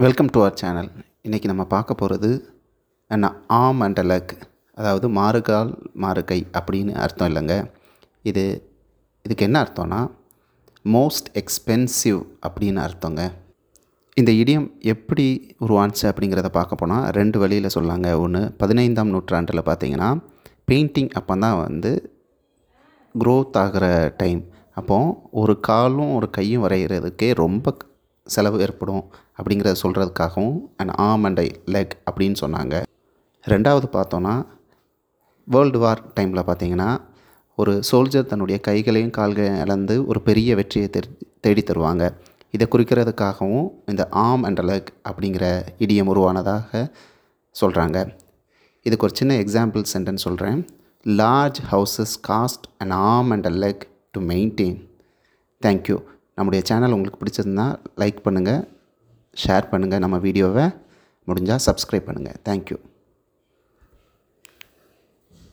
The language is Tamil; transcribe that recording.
வெல்கம் டு அவர் சேனல் இன்றைக்கி நம்ம பார்க்க போகிறது என்ன? ஆம் அண்ட் லக். அதாவது மாறுகால் மாறுகை அப்படின்னு அர்த்தம் இல்லைங்க. இது இதுக்கு என்ன அர்த்தம்னா மோஸ்ட் எக்ஸ்பென்சிவ் அப்படின்னு அர்த்தங்க. இந்த இடியம் எப்படி உருவானுச்சு அப்படிங்கிறத பார்க்க போனால் ரெண்டு வழியில் சொல்லாங்க ஒன்று பதினைந்தாம் நூற்றாண்டில் பார்த்தீங்கன்னா பெயிண்டிங் அப்போ தான் வந்து க்ரோத் ஆகிற டைம் அப்போது ஒரு காலும் ஒரு கையும் வரைகிறதுக்கே ரொம்ப செலவு ஏற்படும் அப்படிங்கிறத சொல்கிறதுக்காகவும் அண்ட் ஆம் அண்ட் லெக் அப்படின்னு சொன்னாங்க. ரெண்டாவது பார்த்தோன்னா வேர்ல்டு வார் டைமில் பார்த்தீங்கன்னா ஒரு சோல்ஜர் தன்னுடைய கைகளையும் கால்களையும் இழந்து ஒரு பெரிய வெற்றியை தேடி தேடி தருவாங்க. இதை குறிக்கிறதுக்காகவும் இந்த ஆம் அண்ட் லெக் அப்படிங்கிற இடியம் உருவானதாக சொல்கிறாங்க இதுக்கு ஒரு சின்ன எக்ஸாம்பிள் சென்டென்ஸ் சொல்கிறேன் large houses cost and arm and a leg to maintain thank you நம்முடைய சேனல் உங்களுக்கு பிடிச்சிருந்தா லைக் பண்ணுங்கள் ஷேர் பண்ணுங்கள் நம்ம வீடியோவை. முடிஞ்சால் சப்ஸ்கிரைப் பண்ணுங்கள் தேங்க்யூ